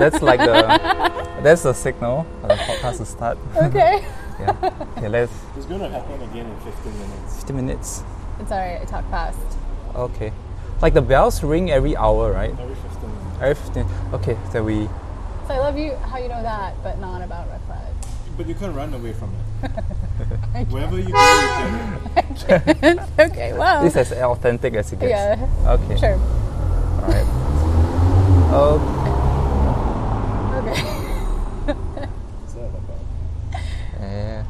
that's like the that's the signal for the podcast to start. Okay. yeah. Okay, let's It's going to happen again in 15 minutes. Fifteen minutes. It's alright, I talk fast. Okay. Like the bells ring every hour, right? Every 15 minutes. Every 15. Okay, so we So I love you how you know that, but not about red flags. But you can't run away from it. Wherever you go, you can. okay, well. this is as authentic as it gets. yeah. Okay. Sure. All right. Oh, Okay. Is that about? yeah.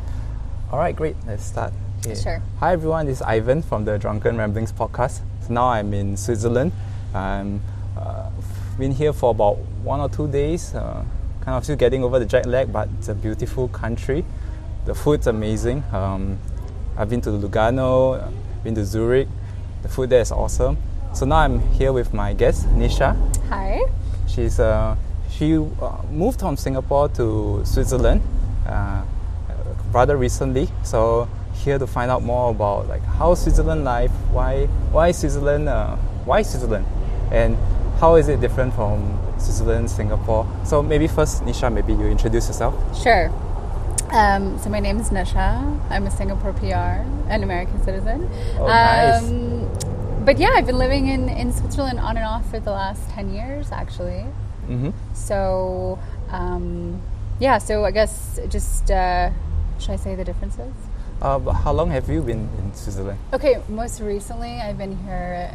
All right, great. Let's start. Okay. Sure. Hi everyone, this is Ivan from the Drunken Ramblings podcast. So now I'm in Switzerland. I'm uh, been here for about one or two days. Uh, kind of still getting over the jet lag, but it's a beautiful country. The food's amazing. Um, I've been to Lugano, uh, been to Zurich. The food there is awesome. So now I'm here with my guest Nisha. Hi. She's uh, she uh, moved from Singapore to Switzerland uh, rather recently. So here to find out more about like how Switzerland life, why why Switzerland, uh, why Switzerland, and how is it different from Switzerland, Singapore. So maybe first, Nisha, maybe you introduce yourself. Sure. Um, so my name is Nisha. I'm a Singapore PR, an American citizen. Oh, nice. Um, but yeah, I've been living in, in Switzerland on and off for the last 10 years, actually. Mm-hmm. So, um, yeah, so I guess just, uh, should I say the differences? Uh, how long have you been in Switzerland? Okay, most recently I've been here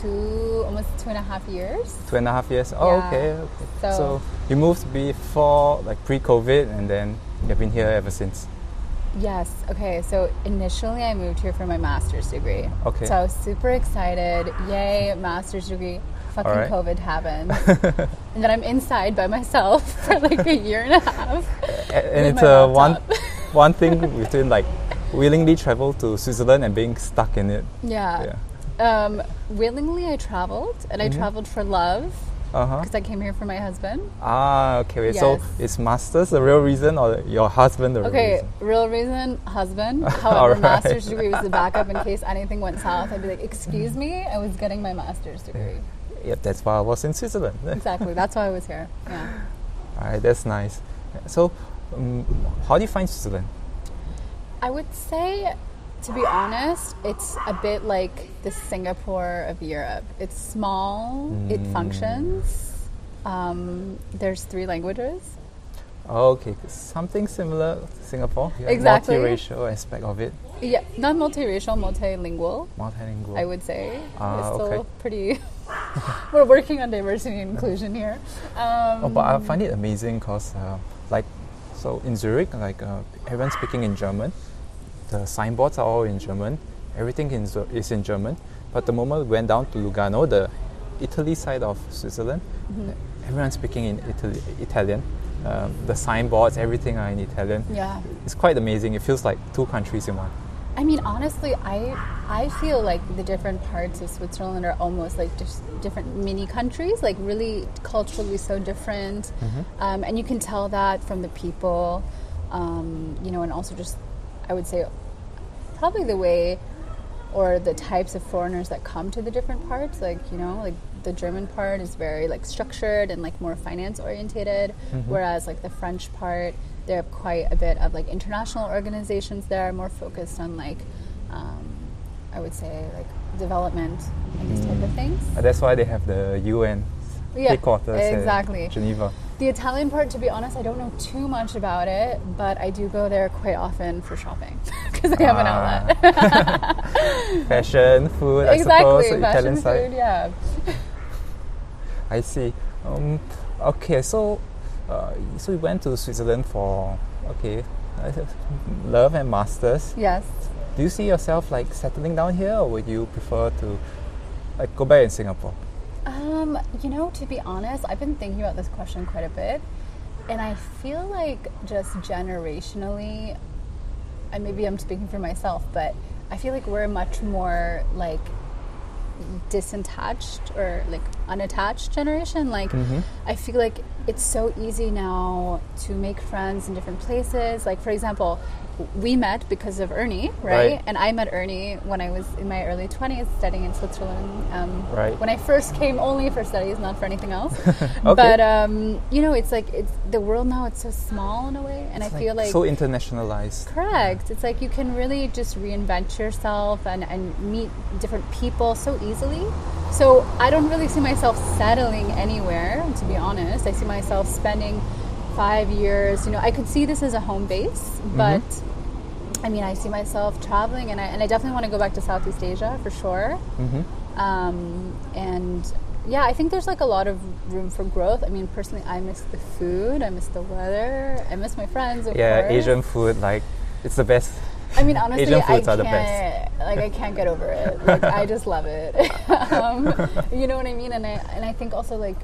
two, almost two and a half years. Two and a half years. Oh, Yeah. okay. okay. So- so you moved before like pre-COVID, and then you've been here ever since. Yes. Okay. So initially, I moved here for my master's degree. Okay. So I was super excited. Yay, master's degree. Fucking Alright. COVID happened, and then I'm inside by myself for like a year and a half. A- and it's a one. one thing between like willingly travel to Switzerland and being stuck in it. Yeah. Um, willingly, I traveled, and I traveled for love because I came here for my husband. Ah, okay. Wait, So Yes. is masters the real reason or your husband the real Okay, reason? real reason, husband. However, Alright. master's degree was the backup in case anything went south. I'd be like, "Excuse me, I was getting my master's degree." Yep, that's why I was in Switzerland. Exactly. That's why I was here. Yeah. Alright, that's nice. So, um, how do you find Switzerland? I would say, to be honest, it's a bit like the Singapore of Europe. It's small, it Mm. functions. Um, there's three languages. Okay, something similar to Singapore. Yeah, Exactly. Multiracial aspect of it, Yeah, not multiracial, multilingual. multilingual. I would say Ah, it's still okay. pretty. we're working on diversity and inclusion here. Um, Oh, but I find it amazing because, uh, like, so in Zurich, like uh, everyone's speaking in German. The signboards are all in German. Everything in, is in German. But the moment we went down to Lugano, the Italy side of Switzerland, Mm-hmm. everyone's speaking in Italy, Italian. Um, the signboards, everything are in Italian. yeah. It's quite amazing. It feels like two countries in one. I mean, honestly, I I feel like the different parts of Switzerland are almost like just different mini countries, like really culturally so different, um, and you can tell that from the people, um, you know, and also just I would say probably the way or the types of foreigners that come to the different parts, like you know, like the German part is very like structured and like more finance orientated, whereas like the French part, they have quite a bit of like international organizations there, more focused on like, um, I would say like development and these type of things. Uh, that's why they have the UN Yeah, headquarters exactly. in Geneva. The Italian part, to be honest, I don't know too much about it, but I do go there quite often for shopping because they have an outlet. Fashion, food, I exactly, suppose, fashion, Italian side. food, yeah. I see. Um, okay, so uh, so you went to Switzerland for okay, love and masters. Yes. Do you see yourself like settling down here, or would you prefer to like go back in Singapore? Um, you know, to be honest, I've been thinking about this question quite a bit, and I feel like just generationally, and maybe I'm speaking for myself, but I feel like we're much more like disattached or like unattached generation. Like, Mm-hmm. I feel like it's so easy now to make friends in different places. Like, for example, we met because of Ernie, right? Right. And I met Ernie when I was in my early 20s studying in Switzerland. Um, Right. When I first came only for studies, not for anything else. Okay. But, um, you know, it's like it's the world now, it's so small in a way. And I feel like. so internationalized. Correct. It's like you can really just reinvent yourself and, and meet different people so easily. So I don't really see myself settling anywhere, to be honest. I see myself spending five years. You know, I could see this as a home base, but I mean, I see myself traveling, and I, and I definitely want to go back to Southeast Asia for sure. Um, and yeah, I think there's like a lot of room for growth. I mean, personally, I miss the food, I miss the weather, I miss my friends. Yeah, course. Asian food, like it's the best. I mean, honestly, Asian I foods are can't. the best. Like, I can't get over it. Like, I just love it. um, you know what I mean? And I and I think also like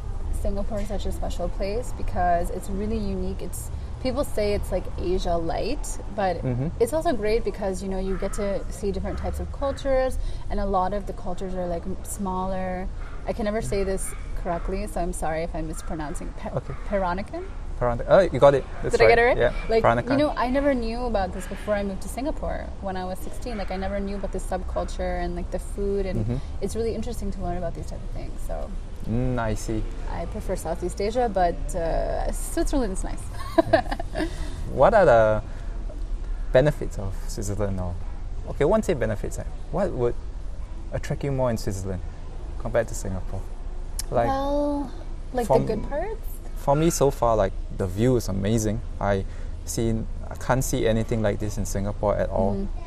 Singapore is such a special place because it's really unique. It's people say it's like Asia light, but Mm-hmm. it's also great because you know you get to see different types of cultures, and a lot of the cultures are like smaller. I can never say this correctly, so I'm sorry if I'm mispronouncing. Pe- Okay. Peranakan? Peranakan. Oh, you got it. That's Did I get it right? Yeah. Like Peranakan. you know, I never knew about this before I moved to Singapore when I was 16. Like I never knew about this subculture and like the food, and Mm-hmm. it's really interesting to learn about these type of things. So Mm, I see. I prefer Southeast Asia, but uh, Switzerland is nice. What are the benefits of Switzerland? Or okay, one say benefits. eh, What would attract you more in Switzerland compared to Singapore? Like well, like the good parts. For me, so far, like the view is amazing. I see, I can't see anything like this in Singapore at all. Mm-hmm.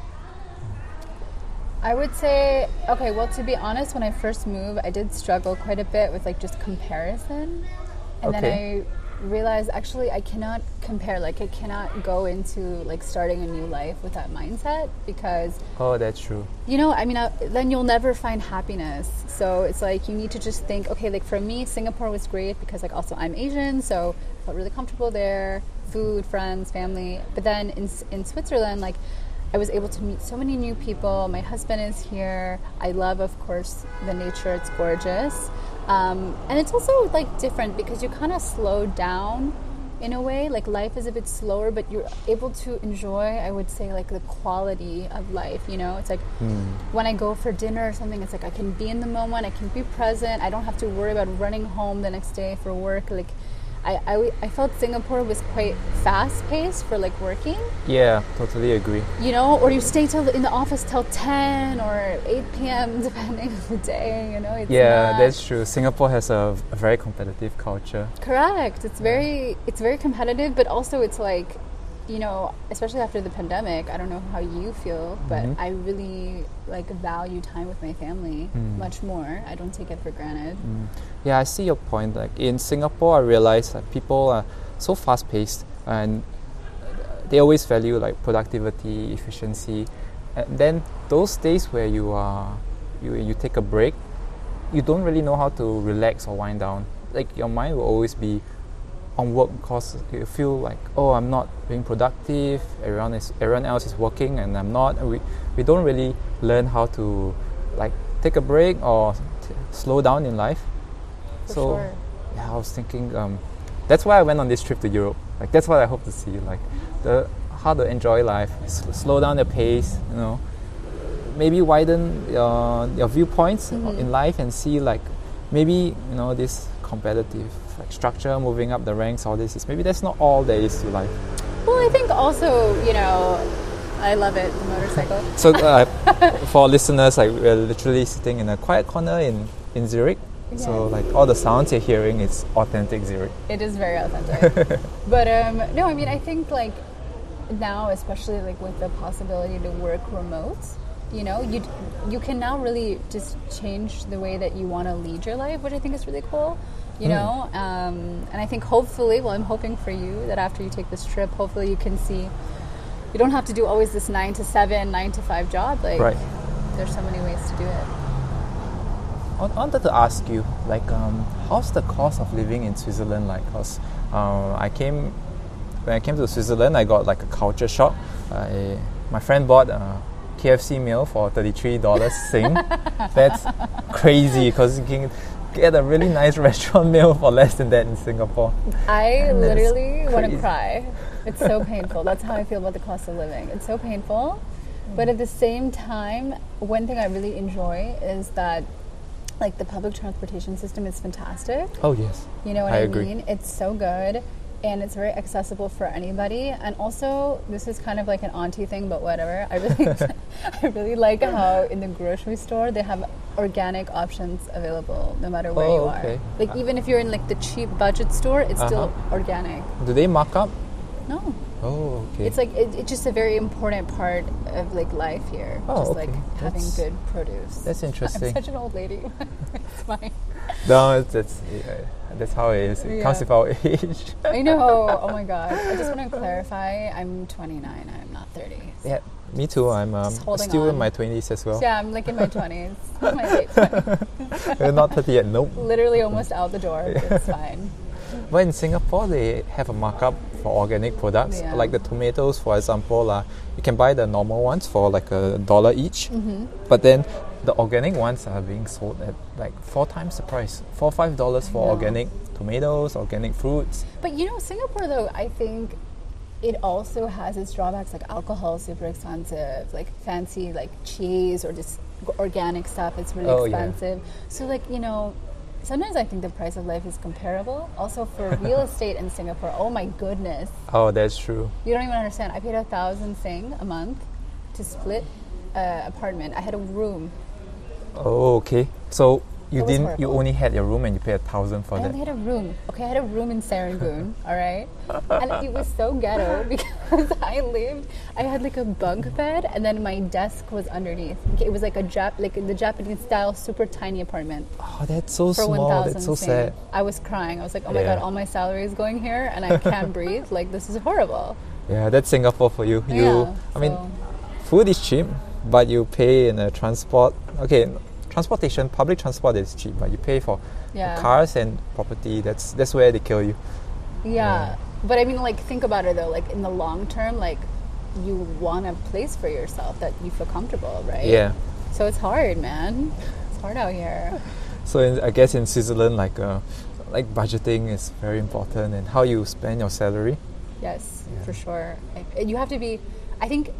I would say, okay, well, to be honest, when I first moved, I did struggle quite a bit with like just comparison. And Okay. then I realized actually I cannot compare, like, I cannot go into like starting a new life with that mindset because Oh, that's true. you know, I mean, uh, then you'll never find happiness. So it's like you need to just think, okay, like for me, Singapore was great because like also I'm Asian, so I felt really comfortable there. Food, friends, family. But then in in Switzerland, like I was able to meet so many new people. My husband is here. I love, of course, the nature. It's gorgeous, um, and it's also like different because you kind of slow down in a way like life is a bit slower but you're able to enjoy i would say like the quality of life you know? It's like when i go for dinner or something it's like i can be in the moment i can be present i don't have to worry about running home the next day for work like i, I, I felt singapore was quite fast paced for like working Yeah, totally agree. you know or you stay till in the office till 10 or 8 p.m depending on the day you know it's Yeah, not- that's true. Singapore has a, a very competitive culture. Correct. It's very it's very competitive, but also it's like, you know, especially after the pandemic. I don't know how you feel, but Mm-hmm. I really like value time with my family Mm. much more. I don't take it for granted. Yeah, I see your point. Like in Singapore, I realize that people are so fast paced and they always value like productivity, efficiency. And then those days where you are you you take a break, you don't really know how to relax or wind down. Like your mind will always be on work because you feel like oh I'm not being productive. Everyone is everyone else is working and I'm not. We we don't really learn how to like take a break or t- slow down in life. For so sure. yeah, I was thinking um, that's why I went on this trip to Europe. Like that's what I hope to see. Like the how to enjoy life, s- slow down the pace. You know, maybe widen your your viewpoints Mm-hmm. in life and see like maybe you know this competitive like structure, moving up the ranks. All this is maybe that's not all there is to life. Well, I think also, you know, I love it, the motorcycle. So uh, for listeners, like we're literally sitting in a quiet corner in in Zurich. So like all the sounds you're hearing is authentic Zurich. It is very authentic. but um, no, I mean, I think like now, especially like with the possibility to work remote, you know, you you can now really just change the way that you want to lead your life, which I think is really cool. You know, um, and I think hopefully, well, I'm hoping for you that after you take this trip, hopefully you can see you don't have to do always this nine to seven, nine to five job. Like, Right. there's so many ways to do it. I wanted to ask you, like, um, how's the cost of living in Switzerland like? Cause uh, I came when I came to Switzerland, I got like a culture shock. I, my friend bought a KFC meal for thirty three dollars Sing. That's crazy because you can get a really nice restaurant meal for less than that in Singapore. I And literally want to cry. It's so painful. That's how I feel about the cost of living. It's so painful. But at the same time, one thing I really enjoy is that like the public transportation system is fantastic. Oh yes. You know what I I, mean? It's so good and it's very accessible for anybody. And also, this is kind of like an auntie thing, but whatever. I really, I really like how in the grocery store they have organic options available no matter where Oh, you are. okay. Like even if you're in like the cheap budget store, it's still Uh-huh. organic. Do they mark up? No, Oh okay. it's like it, it's just a very important part of like life here. Oh, just okay. like having That's- good produce. that's interesting. I'm such an old lady. it's fine. no, it's, it's yeah, that's how it is. It comes with our age. I know. Oh my god. I just want to clarify. I'm 29. I'm not 30. yeah, me too. I'm um, still in my twenties as well. Yeah, I'm like in my 20s. my late 20s. We're not thirty yet. Nope. Literally almost out the door. but It's fine. But in Singapore, they have a markup for organic products, Yeah. like the tomatoes, for example. Uh, you can buy the normal ones for like a dollar each, Mm-hmm. but then the organic ones are being sold at like four times the price, four five dollars for organic tomatoes, organic fruits. But you know, Singapore though, I think it also has its drawbacks. Like alcohol is super expensive. Like fancy like cheese or just organic stuff, it's really Oh, yeah. expensive. So like you know. Sometimes I think the price of life is comparable. Also, for real estate in Singapore, oh my goodness, Oh, that's true. You don't even understand. I paid a thousand sing a month to split uh, apartment. I had a room. Oh, okay. So you didn't. You only had your room and you paid a thousand for I that. I had a room. Okay, I had a room in Serangoon. all right, and it was so ghetto because I lived. I had like a bunk bed, and then my desk was underneath. Okay, It was like a Jap, like the Japanese style, super tiny apartment Oh, that's so for small. thousand. That's so sad. I was crying. I was like, oh my Yeah. god, all my salary is going here, and I can't breathe. Like this is horrible. Yeah, that's Singapore for you. You, Yeah, I mean, so- food is cheap, but you pay in a transport. Okay, transportation, public transport is cheap, but you pay for Yeah. cars and property. That's that's where they kill you. Yeah. But I mean, like, think about it though. Like, in the long term, like, you want a place for yourself that you feel comfortable, right? Yeah. So it's hard, man. It's hard out here. So in, I guess in Switzerland, like uh, like budgeting is very important, and how you spend your salary. Yes, Yeah. for sure. I- you have to be. I think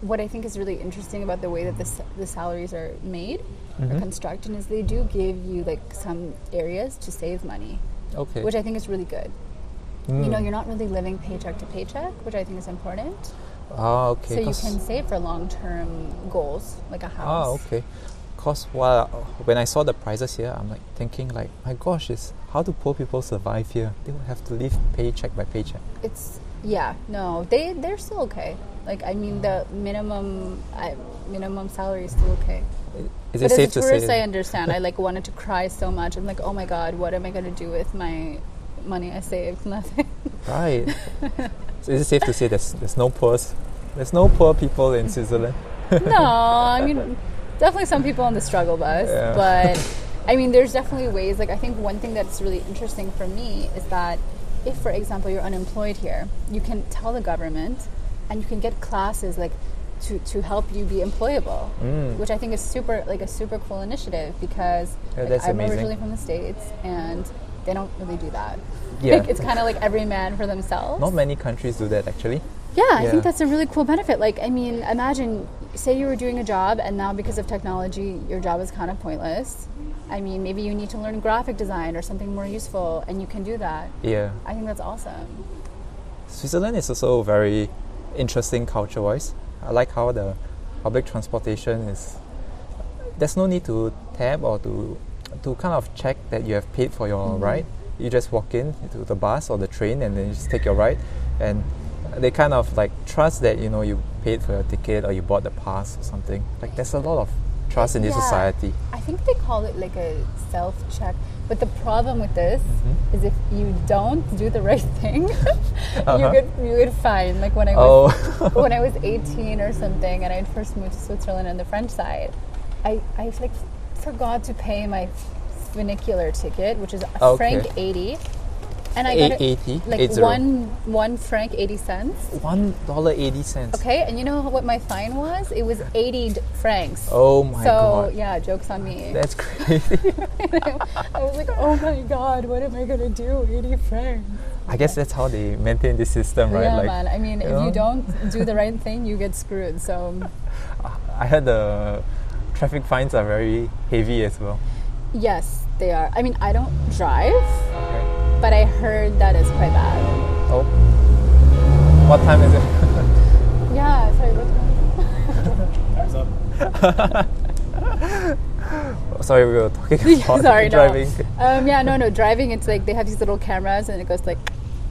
what I think is really interesting about the way that the, the salaries are made Mm-hmm. or constructed is they do give you like some areas to save money, Okay. which I think is really good. You know, Mm. you're not really living paycheck to paycheck, which I think is important. Ah, okay. so you can save for long-term goals, like a house. Ah, house. okay. Cause while when I saw the prices here, I'm like thinking like, my gosh, is how do poor people survive here? They will have to live paycheck by paycheck. It's yeah, no, they they're still okay. Like I mean, the minimum I, minimum salary is still okay. Is but it safe as to a tourist, say? I understand. I like wanted to cry so much. I'm like, oh my god, what am I gonna do with my money I saved? Nothing. Right. so is it safe to say there's there's no poor there's no poor people in Switzerland? no, I mean, definitely some people on the struggle bus, Yeah. but I mean, there's definitely ways. Like, I think one thing that's really interesting for me is that if, for example, you're unemployed here, you can tell the government and you can get classes like to, to help you be employable, Mm. which I think is super like a super cool initiative because Yeah, like, I'm amazing. originally from the states and they don't really do that. Yeah. Like, it's kind of like every man for themselves. Not many countries do that actually. Yeah, I think that's a really cool benefit. Like, I mean, imagine, say you were doing a job and now because of technology, your job is kind of pointless. I mean, maybe you need to learn graphic design or something more useful, and you can do that. Yeah. I think that's awesome. Switzerland is also very interesting culture wise. I like how the public transportation is there's no need to tap or to to kind of check that you have paid for your mm-hmm. ride. You just walk in to the bus or the train and then you just take your ride and they kind of like trust that you know you paid for your ticket or you bought the pass or something. Like there's a lot of trust in this Yeah. society. I think they call it like a self check. But the problem with this Mm-hmm. is if you don't do the right thing, Uh-huh. you get you get fined. Like when I was Oh when I was 18 or something and I first moved to Switzerland on the French side, I, I like forgot to pay my funicular ticket, which is a Okay. franc 80. And I got it eighty. like eight zero. one one franc eighty cents. One dollar eighty cents. Okay, and you know what my fine was? It was eighty francs. Oh my so god. So yeah, jokes on me. That's crazy. I was like, oh my god, what am I gonna do? Eighty francs. I guess that's how they maintain the system, right? Yeah, like, man. I mean, you if know? you don't do the right thing, you get screwed. So I heard the traffic fines are very heavy as well. yes, they are. I mean, I don't drive, Okay. But I heard that is quite bad. Oh. What time is it? Yeah, sorry. What Time's up. Sorry, we were talking about Sorry, no. driving. Um, yeah, no, no. Driving, it's like they have these little cameras, and it goes like,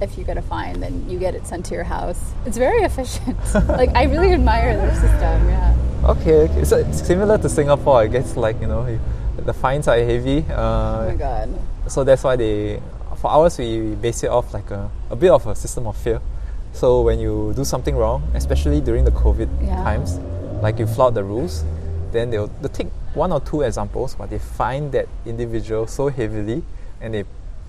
if you get a fine, then you get it sent to your house. It's very efficient. like I really admire their system. Yeah. Okay, okay. So it's similar to Singapore, I guess. Like you know, the fines are heavy. Oh Uh, my god. so that's why they, for ours, we base it off like a, a bit of a system of fear. So when you do something wrong, especially during the COVID Yeah. times, like you flout the rules, then they'll, they'll take one or two examples, but they find that individual so heavily and they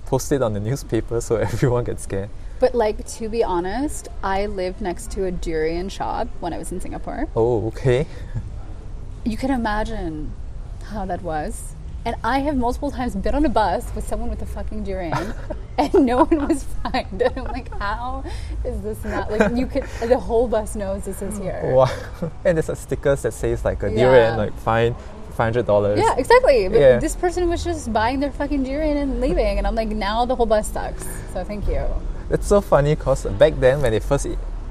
post it on the newspaper so everyone gets scared. But like to be honest, I lived next to a durian shop when I was in Singapore. Oh, okay. You can imagine how that was. And I have multiple times been on a bus with someone with a fucking durian, and no one was fined. And I'm like, how is this not like you could? The whole bus knows this is here. Wow. and there's a stickers that says like a Yeah. durian, like fine, five hundred dollars. Yeah, exactly. But Yeah. this person was just buying their fucking durian and leaving, and I'm like, now the whole bus sucks. So thank you. It's so funny because back then when they first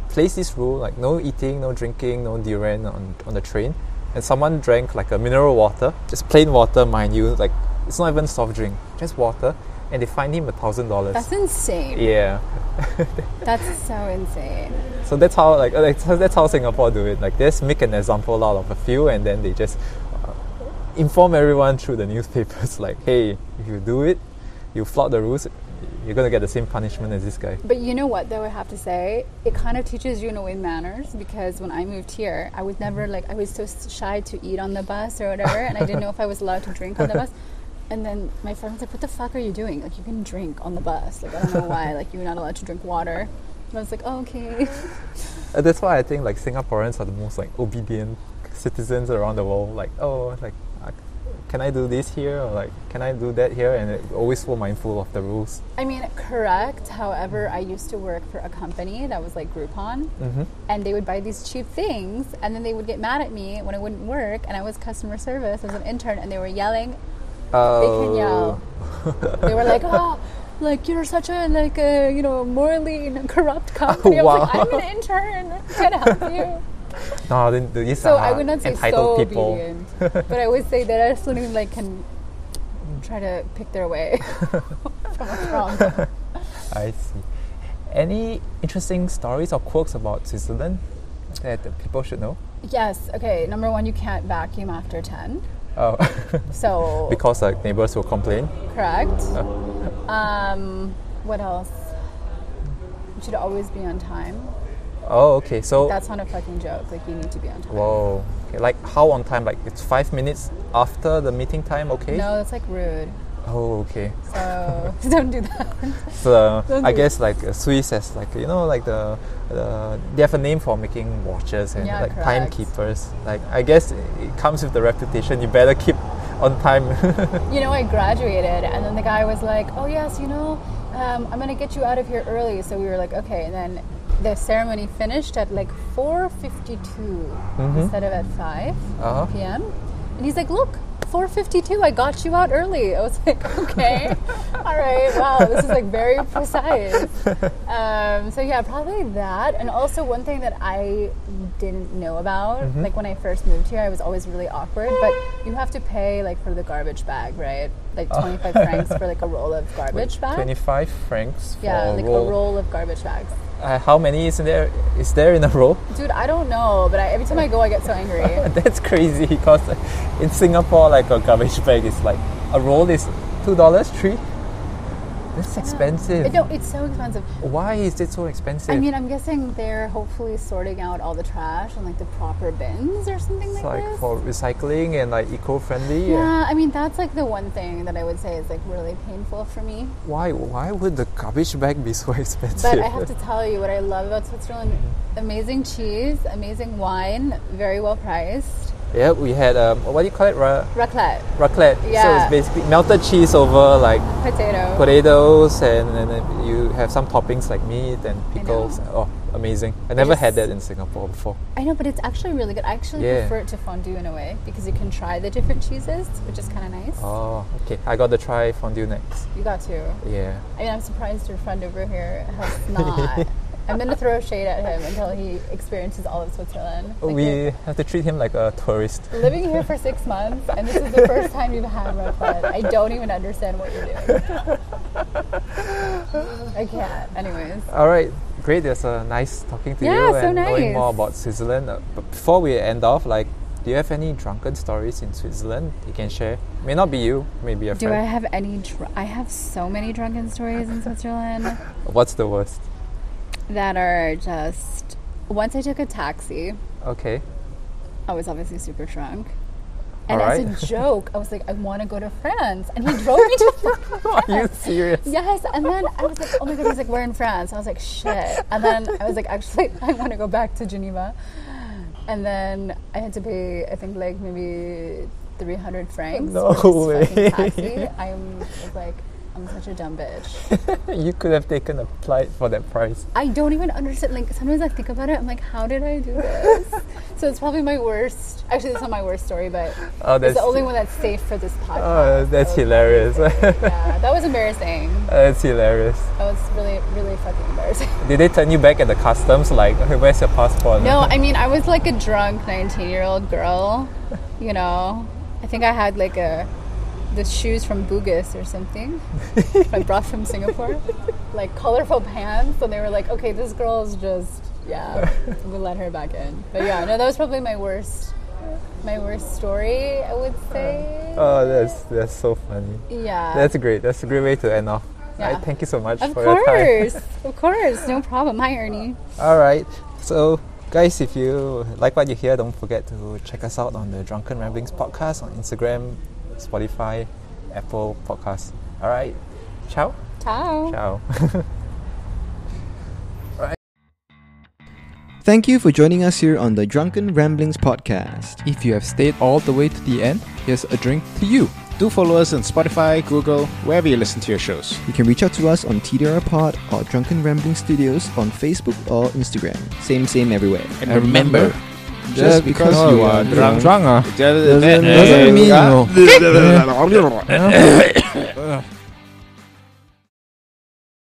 placed this rule, like no eating, no drinking, no durian on, on the train, and someone drank like a mineral water, just plain water, mind you, like it's not even soft drink, just water, and they fined him a thousand dollars. That's insane. Yeah. That's so insane. So that's how like uh, that's how- that's how Singapore do it. Like they just make an example out of a few, and then they just uh, inform everyone through the newspapers. Like, hey, if you do it, you flout the rules, you're gonna get the same punishment as this guy. But you know what, though, I have to say, it kind of teaches you in a way manners because when I moved here, I was never like, I was so shy to eat on the bus or whatever, and I didn't know if I was allowed to drink on the bus. And then my friend was like, What the fuck are you doing? Like, you can drink on the bus. Like, I don't know why. Like, you're not allowed to drink water. And I was like, oh, Okay. That's why I think like Singaporeans are the most like obedient citizens around the world. Like, oh, like, can I do this here or like, can I do that here? And it, always so mindful of the rules. I mean, correct. However, I used to work for a company that was like Groupon, Mm-hmm. and they would buy these cheap things, and then they would get mad at me when it wouldn't work, and I was customer service as an intern, and they were yelling, Oh, they can yell. they were like, "Oh, like you're such a like a you know morally corrupt company." I was like, "I'm an intern. Can I help you?" No, then these So are I would not say entitled so people. obedient, but I would say that I still like can try to pick their way from what's wrong. I see. Any interesting stories or quirks about Switzerland that people should know? Yes. Okay. Number one, you can't vacuum after ten. Oh, So because like neighbors will complain. correct. Um, what else? You should always be on time. Oh, okay. So, That's not a fucking joke. Like you need to be on time. whoa. Okay, like how on time? Like it's five minutes after the meeting time. Okay. No, that's like rude. Oh, okay. So don't do that. So Don't I do guess like uh, Swiss has like you know like the, the they have a name for making watches and Yeah, like correct. timekeepers. Like I guess it, it comes with the reputation. You better keep on time. You know, I graduated, and then the guy was like, "Oh yes, you know, um, I'm gonna get you out of here early." So we were like, "Okay." And then the ceremony finished at like 4:52 instead of at 5 Uh-huh. p.m. And he's like, "Look." 4:52. I got you out early. I was like, okay, all right. Wow, this is like very precise. Um, so yeah, probably that. And also one thing that I didn't know about, Mm-hmm. like when I first moved here, I was always really awkward. But you have to pay like for the garbage bag, right? Like Oh. 25 francs for like a roll of garbage bags. Twenty-five francs for Yeah, a like roll. a roll of garbage bags. Uh, how many is there? Is there in a row? Dude, I don't know, but I, every time I go, I get so angry. That's crazy because in Singapore, like a garbage bag is like a roll is two dollars, three. It's expensive. But no, it's so expensive. Why is it so expensive? I mean, I'm guessing they're hopefully sorting out all the trash and like the proper bins or something it's like, like this. for recycling and like eco-friendly. yeah, I mean that's like the one thing that I would say is like really painful for me. Why? Why would the garbage bag be so expensive? But I have to tell you what I love about Switzerland: mm-hmm. amazing cheese, amazing wine, very well priced. Yeah, we had um, what do you call it? Ra- Raclette, raclette. So it's basically melted cheese over like potato. potatoes, and, and then you have some toppings like meat and pickles. Oh, amazing! I never had that in Singapore before. I know, but it's actually really good. I actually Yeah. prefer it to fondue in a way because you can try the different cheeses, which is kind of nice. Oh, okay. I got to try fondue next. You got to. Yeah. I mean, I'm surprised your friend over here has not. I'm gonna throw shade at him until he experiences all of Switzerland. Like, we have to treat him like a tourist. living here for six months, and this is the first time you've had raclette. I don't even understand what you're doing. I can't. Anyways, All right, great. It's uh, nice talking to Yeah, you so and knowing more about Switzerland. Uh, but before we end off, like, do you have any drunken stories in Switzerland you can share? May not be you, maybe a friend. do I have any? Dr- I have so many drunken stories in Switzerland What's the worst? That are just. Once I took a taxi. Okay. I was obviously super drunk. And Alright. as a joke, I was like, I want to go to France. And he drove me to fucking Are you France. serious? Yes, and then I was like, oh my god, he's like, we're in France. I was like, shit. And then I was like, actually, I want to go back to Geneva. And then I had to pay, I think, like maybe 300 francs No way. taxi. I was like, I'm such a dumb bitch. you could have taken a flight for that price. I don't even understand. Like sometimes I think about it. I'm like, how did I do this? so it's probably my worst. Actually, it's not my worst story, but Oh, it's the only one that's safe for this oh, podcast. Oh, that's That hilarious. yeah, that was embarrassing. That's hilarious. That was really, really fucking embarrassing. Did they turn you back at the customs? Like, "Hey, where's your passport? No, I mean, I was like a drunk 19 year old girl. You know, I think I had like a the shoes from Bugis or something. I brought from Singapore, like colorful pants, and they were like, okay, this girl is just yeah, we'll let her back in. But yeah, no, that was probably my worst, my worst story. I would uh, say. Oh, that's that's so funny. yeah. That's great. That's a great way to end off. Yeah. Right, thank you so much of for your time. course, of course, no problem. Hi, Ernie. All right. So, guys, if you like what you hear, don't forget to check us out on the Drunken Ramblings podcast on Instagram, Spotify, Apple Podcasts. All right. Ciao. Ciao. Ciao. Thank you for joining us here on the Drunken Ramblings podcast. If you have stayed all the way to the end, here's a drink to you. Do follow us on Spotify, Google, wherever you listen to your shows. You can reach out to us on TDR Pod or Drunken Rambling Studios on Facebook or Instagram. Same, same everywhere. And And remember, just because you are drunk, drunk, ah, doesn't, doesn't mean uh, no. uh,